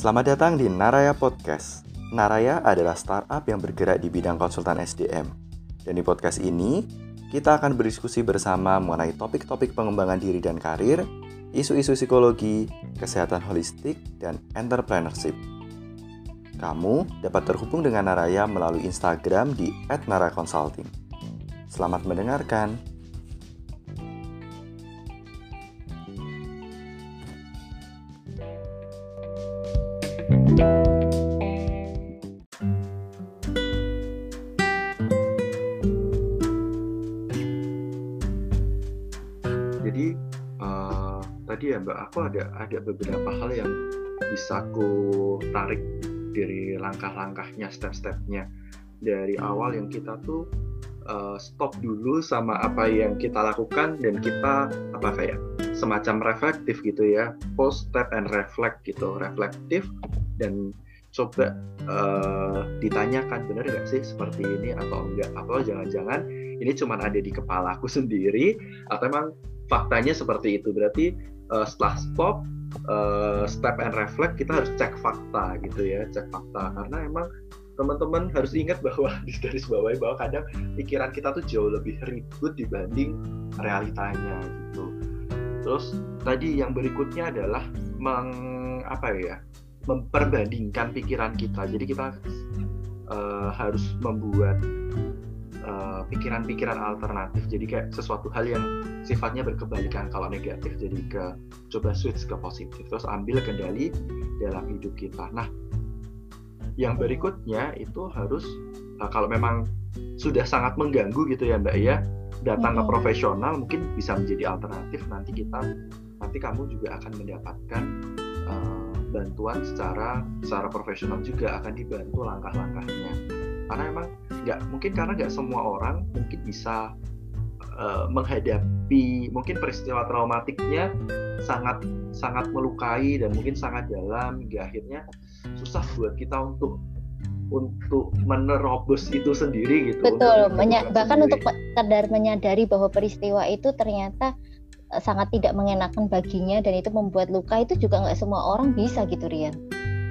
Selamat datang di Naraya Podcast. Naraya adalah startup yang bergerak di bidang konsultan SDM. Dan di podcast ini, kita akan berdiskusi bersama mengenai topik-topik pengembangan diri dan karir, isu-isu psikologi, kesehatan holistik, dan entrepreneurship. Kamu dapat terhubung dengan Naraya melalui Instagram di @naraconsulting. Selamat mendengarkan. Jadi uh, tadi ya Mbak, aku ada ada beberapa hal yang bisa aku tarik dari langkah-langkahnya, step-stepnya. Dari awal yang kita tuh uh, stop dulu sama apa yang kita lakukan dan kita apa kayak semacam reflektif gitu ya, post step and reflect gitu, reflektif dan coba uh, ditanyakan benar nggak sih seperti ini atau enggak atau jangan-jangan ini cuma ada di kepala aku sendiri atau emang faktanya seperti itu? Berarti uh, setelah stop uh, step and reflect kita harus cek fakta gitu ya cek fakta. Karena emang teman-teman harus ingat bahwa di garis bawah bahwa kadang pikiran kita tuh jauh lebih ribut dibanding realitanya gitu. Terus tadi yang berikutnya adalah meng apa ya memperbandingkan pikiran kita. Jadi kita uh, harus membuat eh, pikiran-pikiran uh, alternatif. Jadi kayak sesuatu hal yang sifatnya berkebalikan kalau negatif. Jadi ke coba switch ke positif. Terus ambil kendali dalam hidup kita. Nah, yang berikutnya itu harus uh, kalau memang sudah sangat mengganggu gitu ya Mbak ya, datang ke profesional mungkin bisa menjadi alternatif. Nanti kita nanti kamu juga akan mendapatkan uh, bantuan secara secara profesional juga akan dibantu langkah-langkahnya karena emang nggak mungkin karena nggak semua orang mungkin bisa uh, menghadapi mungkin peristiwa traumatiknya sangat sangat melukai dan mungkin sangat dalam hingga akhirnya susah buat kita untuk untuk menerobos itu sendiri gitu. Betul, untuk bahkan sendiri. untuk sekedar menyadari bahwa peristiwa itu ternyata sangat tidak mengenakan baginya dan itu membuat luka itu juga nggak semua orang bisa gitu Rian.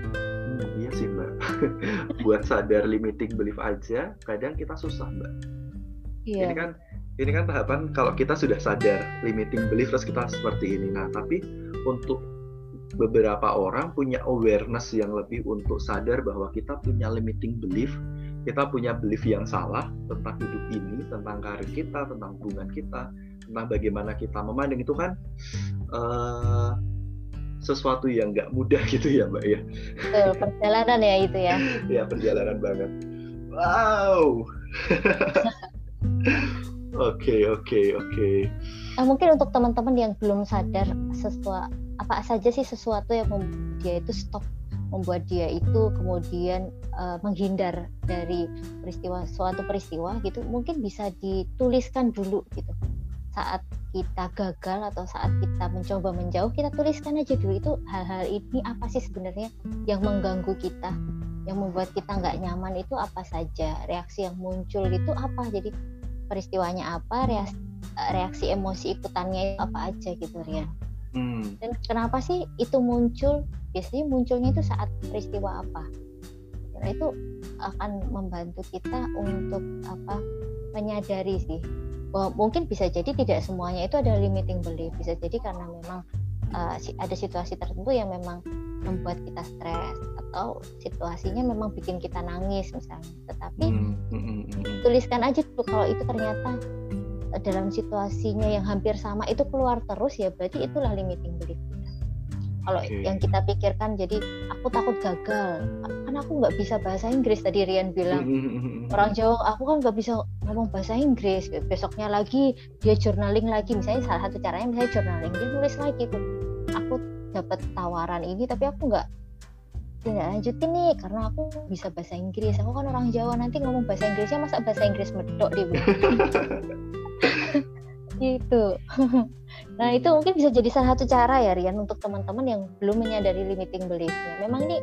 Hmm, iya sih mbak. Buat sadar limiting belief aja kadang kita susah mbak. Iya. Ini kan ini kan tahapan kalau kita sudah sadar limiting belief terus kita seperti ini. Nah tapi untuk beberapa orang punya awareness yang lebih untuk sadar bahwa kita punya limiting belief, kita punya belief yang salah tentang hidup ini, tentang karir kita, tentang hubungan kita, tentang bagaimana kita memandang itu kan uh, sesuatu yang nggak mudah gitu ya mbak ya. Perjalanan ya itu ya. Ya perjalanan banget. Wow. Oke oke oke. Nah, mungkin untuk teman-teman yang belum sadar sesuatu apa saja sih sesuatu yang membuat dia itu stop membuat dia itu kemudian uh, menghindar dari peristiwa suatu peristiwa gitu mungkin bisa dituliskan dulu gitu saat kita gagal atau saat kita mencoba menjauh kita tuliskan aja dulu itu hal-hal ini apa sih sebenarnya yang mengganggu kita yang membuat kita nggak nyaman itu apa saja reaksi yang muncul itu apa jadi peristiwanya apa reaksi, reaksi emosi ikutannya itu apa aja gitu Rian. Hmm. dan kenapa sih itu muncul? Biasanya munculnya itu saat peristiwa apa? Karena itu akan membantu kita untuk apa menyadari sih mungkin bisa jadi tidak semuanya itu ada limiting belief bisa jadi karena memang uh, ada situasi tertentu yang memang membuat kita stres atau situasinya memang bikin kita nangis misalnya tetapi mm -hmm. tuliskan aja tuh kalau itu ternyata dalam situasinya yang hampir sama itu keluar terus ya berarti itulah limiting belief kalau okay. yang kita pikirkan jadi aku takut gagal kan aku nggak bisa bahasa Inggris tadi Rian bilang. Orang Jawa aku kan nggak bisa ngomong bahasa Inggris. Besoknya lagi dia journaling lagi. Misalnya salah satu caranya misalnya journaling dia nulis lagi tuh. Aku dapat tawaran ini tapi aku nggak tidak lanjutin nih karena aku bisa bahasa Inggris. Aku kan orang Jawa nanti ngomong bahasa Inggrisnya masa bahasa Inggris medok dia gitu. Nah itu mungkin bisa jadi salah satu cara ya Rian untuk teman-teman yang belum menyadari limiting beliefnya. Memang ini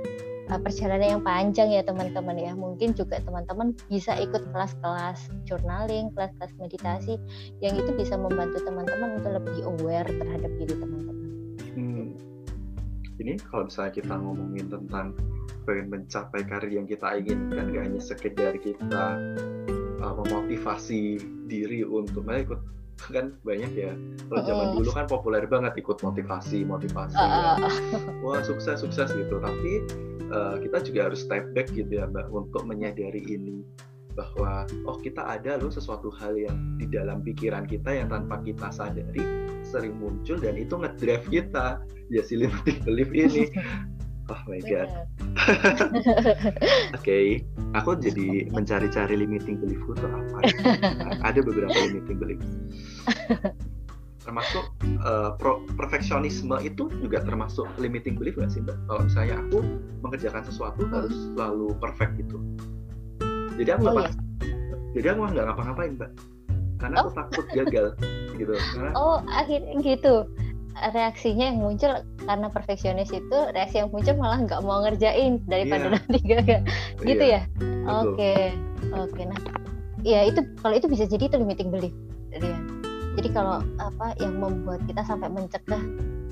uh, perjalanan yang panjang ya teman-teman ya. Mungkin juga teman-teman bisa ikut kelas-kelas journaling, kelas-kelas meditasi yang itu bisa membantu teman-teman untuk lebih aware terhadap diri teman-teman. Hmm. ini kalau misalnya kita ngomongin tentang pengen mencapai karir yang kita inginkan gak hanya sekedar kita uh, memotivasi diri untuk nah, ikut kan banyak ya kalau zaman dulu kan populer banget ikut motivasi motivasi uh, ya. wah sukses sukses gitu tapi uh, kita juga harus step back gitu ya mbak untuk menyadari ini bahwa oh kita ada loh sesuatu hal yang di dalam pikiran kita yang tanpa kita sadari sering muncul dan itu ngedrive kita. Ya si limiting belief ini. Oh my god. Oke okay. aku jadi mencari-cari limiting belief itu apa ada beberapa limiting belief termasuk uh, pro perfeksionisme itu juga termasuk limiting belief gak sih mbak kalau misalnya aku mengerjakan sesuatu harus selalu perfect gitu jadi aku nggak oh, iya. jadi aku nggak ngapa-ngapain mbak karena oh. aku takut gagal gitu karena, oh akhirnya gitu reaksinya yang muncul karena perfeksionis itu reaksi yang muncul malah nggak mau ngerjain daripada yeah. nanti gagal gitu yeah. ya oke okay. oke okay. nah ya itu kalau itu bisa jadi itu limiting belief ya. Jadi kalau apa yang membuat kita sampai mencegah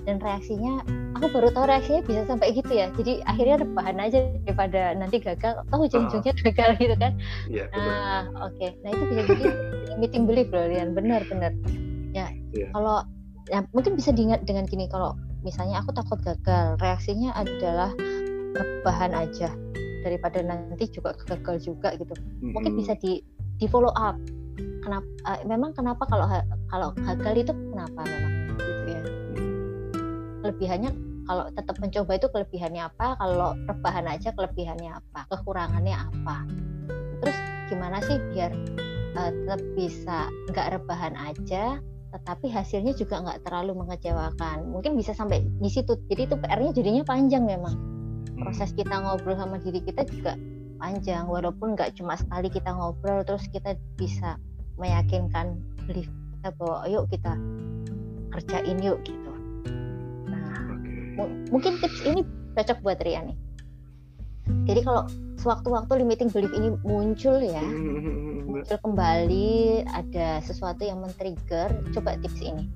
dan reaksinya aku baru tahu reaksinya bisa sampai gitu ya. Jadi akhirnya rebahan aja daripada nanti gagal oh ujung-ujungnya uh, gagal gitu kan. Yeah, nah oke. Okay. nah itu bisa jadi meeting belief loh Rian. Benar benar. Ya yeah. kalau ya mungkin bisa diingat dengan gini. Kalau misalnya aku takut gagal reaksinya adalah rebahan aja daripada nanti juga gagal juga gitu. Mungkin bisa di di follow up. Kenapa uh, memang kenapa kalau kalau gagal itu kenapa memang? Gitu ya. Kelebihannya kalau tetap mencoba itu kelebihannya apa? Kalau rebahan aja kelebihannya apa? Kekurangannya apa? Terus gimana sih biar uh, tetap bisa nggak rebahan aja tetapi hasilnya juga nggak terlalu mengecewakan? Mungkin bisa sampai di situ. Jadi itu PR-nya jadinya panjang memang. Hmm. proses kita ngobrol sama diri kita juga panjang walaupun nggak cuma sekali kita ngobrol terus kita bisa meyakinkan belief kita bahwa yuk kita kerjain yuk gitu. Mungkin tips ini cocok buat Ria nih. Jadi kalau sewaktu-waktu limiting belief ini muncul ya muncul kembali ada sesuatu yang men-trigger coba tips ini.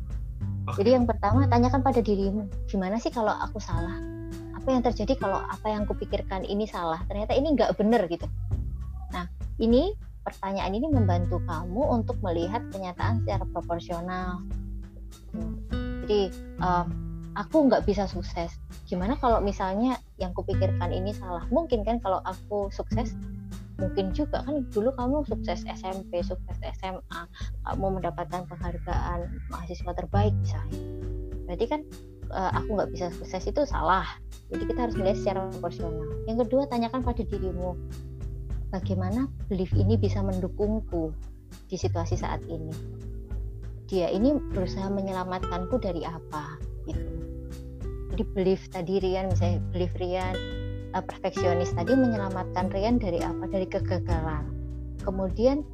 Jadi yang pertama tanyakan pada dirimu gimana sih kalau aku salah? Apa yang terjadi kalau apa yang kupikirkan ini salah? Ternyata ini nggak benar gitu. Nah ini pertanyaan ini membantu kamu untuk melihat kenyataan secara proporsional. Jadi um, aku nggak bisa sukses. Gimana kalau misalnya yang kupikirkan ini salah? Mungkin kan kalau aku sukses mungkin juga kan dulu kamu sukses SMP sukses SMA kamu mendapatkan penghargaan mahasiswa terbaik misalnya. Berarti kan uh, aku nggak bisa sukses itu salah. Jadi kita harus melihat secara proporsional. Yang kedua tanyakan pada dirimu bagaimana belief ini bisa mendukungku di situasi saat ini? Dia ini berusaha menyelamatkanku dari apa gitu. Di belief tadi Rian misalnya belief Rian uh, perfeksionis tadi menyelamatkan Rian dari apa? Dari kegagalan. Kemudian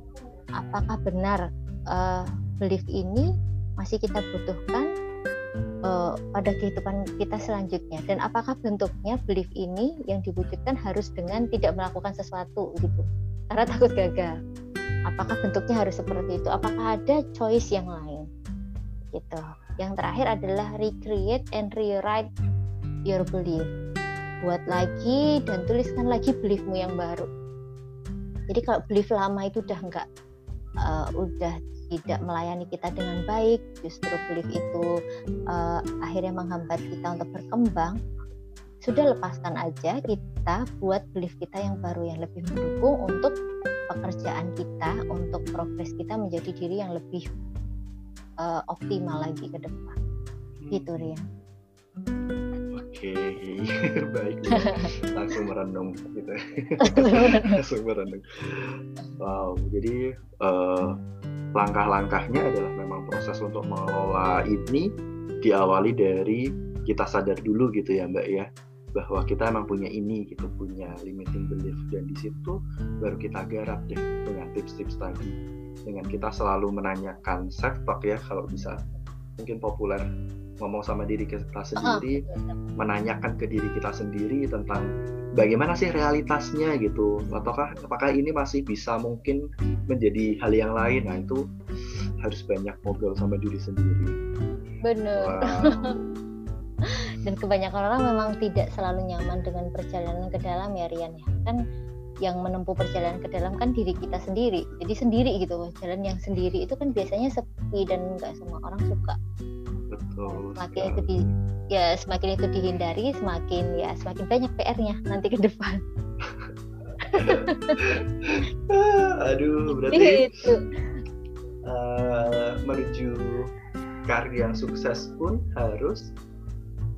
apakah benar uh, belief ini masih kita butuhkan uh, pada kehidupan kita selanjutnya. Dan apakah bentuknya belief ini yang diwujudkan harus dengan tidak melakukan sesuatu gitu? Karena takut gagal. Apakah bentuknya harus seperti itu? Apakah ada choice yang lain? Gitu. Yang terakhir adalah recreate and rewrite your belief. Buat lagi dan tuliskan lagi beliefmu yang baru. Jadi kalau belief lama itu udah enggak uh, udah tidak melayani kita dengan baik, justru belief itu uh, akhirnya menghambat kita untuk berkembang, sudah lepaskan aja kita buat belief kita yang baru yang lebih mendukung untuk pekerjaan kita, untuk progres kita menjadi diri yang lebih uh, optimal lagi ke depan. Gitu hmm. Rian okay. baik. Langsung merenung gitu. Langsung merenung. Wow, jadi uh, langkah-langkahnya adalah memang proses untuk mengelola ini diawali dari kita sadar dulu gitu ya Mbak ya bahwa kita emang punya ini gitu punya limiting belief dan di situ baru kita garap deh dengan tips-tips tadi dengan kita selalu menanyakan self talk ya kalau bisa mungkin populer ngomong sama diri kita sendiri, uh menanyakan ke diri kita sendiri tentang bagaimana sih realitasnya gitu, ataukah apakah ini masih bisa mungkin menjadi hal yang lain? Nah itu harus banyak ngobrol sama diri sendiri. Benar. Wow. dan kebanyakan orang memang tidak selalu nyaman dengan perjalanan ke dalam ya Rian ya kan yang menempuh perjalanan ke dalam kan diri kita sendiri jadi sendiri gitu jalan yang sendiri itu kan biasanya sepi dan nggak semua orang suka betul semakin itu di ya semakin itu dihindari semakin ya semakin banyak PR-nya nanti ke depan. Aduh berarti itu. Uh, menuju karir yang sukses pun harus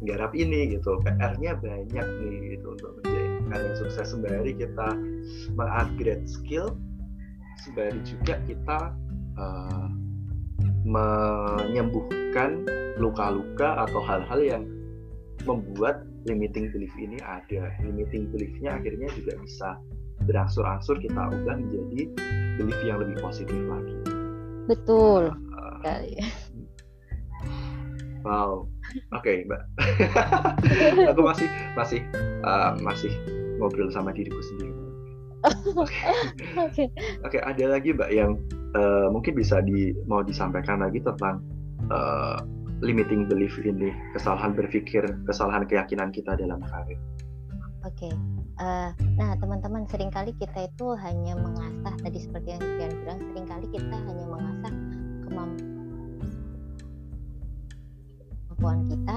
garap ini gitu. PR-nya banyak nih gitu untuk menjadi karir yang sukses sembari kita mengupgrade skill sembari juga kita uh, menyembuhkan luka-luka atau hal-hal yang membuat limiting belief ini ada. Limiting beliefnya akhirnya juga bisa berangsur-angsur kita ubah menjadi belief yang lebih positif lagi. Betul. Uh, wow. Oke okay, mbak. Aku masih masih uh, masih ngobrol sama diriku sendiri. Oke. Okay. okay, ada lagi mbak yang uh, mungkin bisa di mau disampaikan lagi tentang uh, limiting belief ini, kesalahan berpikir, kesalahan keyakinan kita dalam karir. Oke, okay. uh, nah teman-teman sering kali kita itu hanya mengasah tadi seperti yang kalian bilang, sering kali kita hanya mengasah kemampuan kita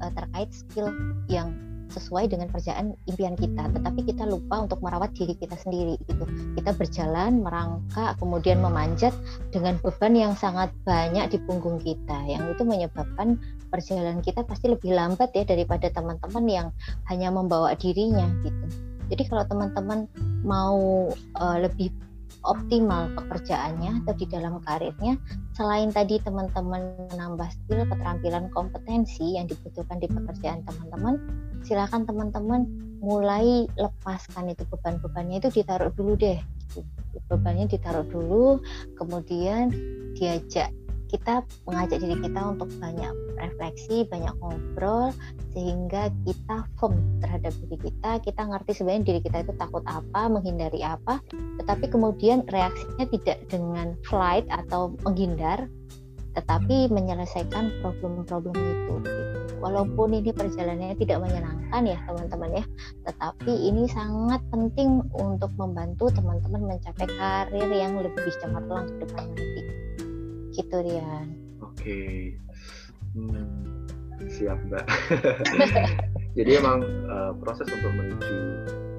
uh, terkait skill yang sesuai dengan kerjaan impian kita tetapi kita lupa untuk merawat diri kita sendiri gitu. Kita berjalan merangkak kemudian memanjat dengan beban yang sangat banyak di punggung kita. Yang itu menyebabkan perjalanan kita pasti lebih lambat ya daripada teman-teman yang hanya membawa dirinya gitu. Jadi kalau teman-teman mau uh, lebih optimal pekerjaannya atau di dalam karirnya selain tadi teman-teman menambah skill keterampilan kompetensi yang dibutuhkan di pekerjaan teman-teman silakan teman-teman mulai lepaskan itu beban-bebannya itu ditaruh dulu deh. Bebannya ditaruh dulu kemudian diajak kita mengajak diri kita untuk banyak refleksi, banyak ngobrol sehingga kita firm terhadap diri kita, kita ngerti sebenarnya diri kita itu takut apa, menghindari apa, tetapi kemudian reaksinya tidak dengan flight atau menghindar, tetapi menyelesaikan problem-problem itu. Walaupun ini perjalanannya tidak menyenangkan ya teman-teman ya, tetapi ini sangat penting untuk membantu teman-teman mencapai karir yang lebih cemerlang ke depan nanti gitu Rian. Oke. Okay. hmm, siap mbak. Jadi emang uh, proses untuk menuju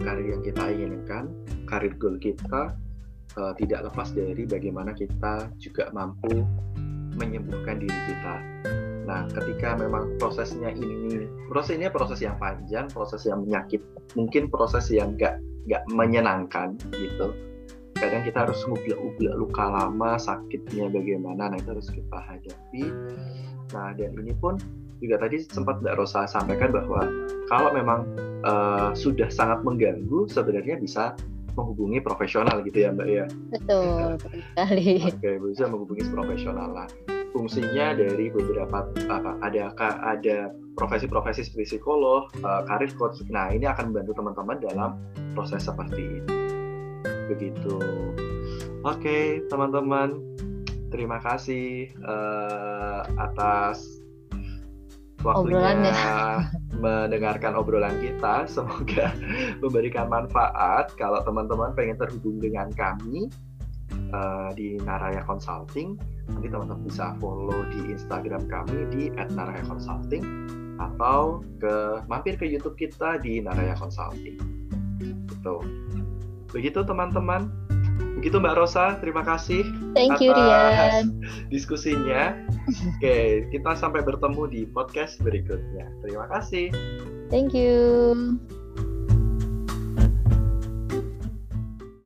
karir yang kita inginkan karir goal kita uh, tidak lepas dari bagaimana kita juga mampu menyembuhkan diri kita. Nah, ketika memang prosesnya ini, prosesnya proses yang panjang, proses yang menyakit, mungkin proses yang nggak nggak menyenangkan gitu kadang kita harus ngubla-ubla luka lama sakitnya bagaimana nah itu harus kita hadapi. Nah dan ini pun juga tadi sempat Mbak Rosa sampaikan bahwa kalau memang uh, sudah sangat mengganggu sebenarnya bisa menghubungi profesional gitu ya Mbak ya? Betul sekali. Oke bisa menghubungi profesional lah. Fungsinya dari beberapa apa ada ada profesi-profesi seperti psikolog, uh, karir coach. Nah, ini akan membantu teman-teman dalam proses seperti ini begitu. Oke okay, teman-teman. Terima kasih uh, atas waktunya mendengarkan obrolan kita. Semoga memberikan manfaat. Kalau teman-teman pengen terhubung dengan kami uh, di Naraya Consulting nanti teman-teman bisa follow di Instagram kami di @naraya_consulting atau ke mampir ke YouTube kita di Naraya Consulting. Gitu. Begitu teman-teman. Begitu Mbak Rosa, terima kasih Thank you, Rian. diskusinya. Oke, kita sampai bertemu di podcast berikutnya. Terima kasih. Thank you.